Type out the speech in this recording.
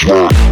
That's right.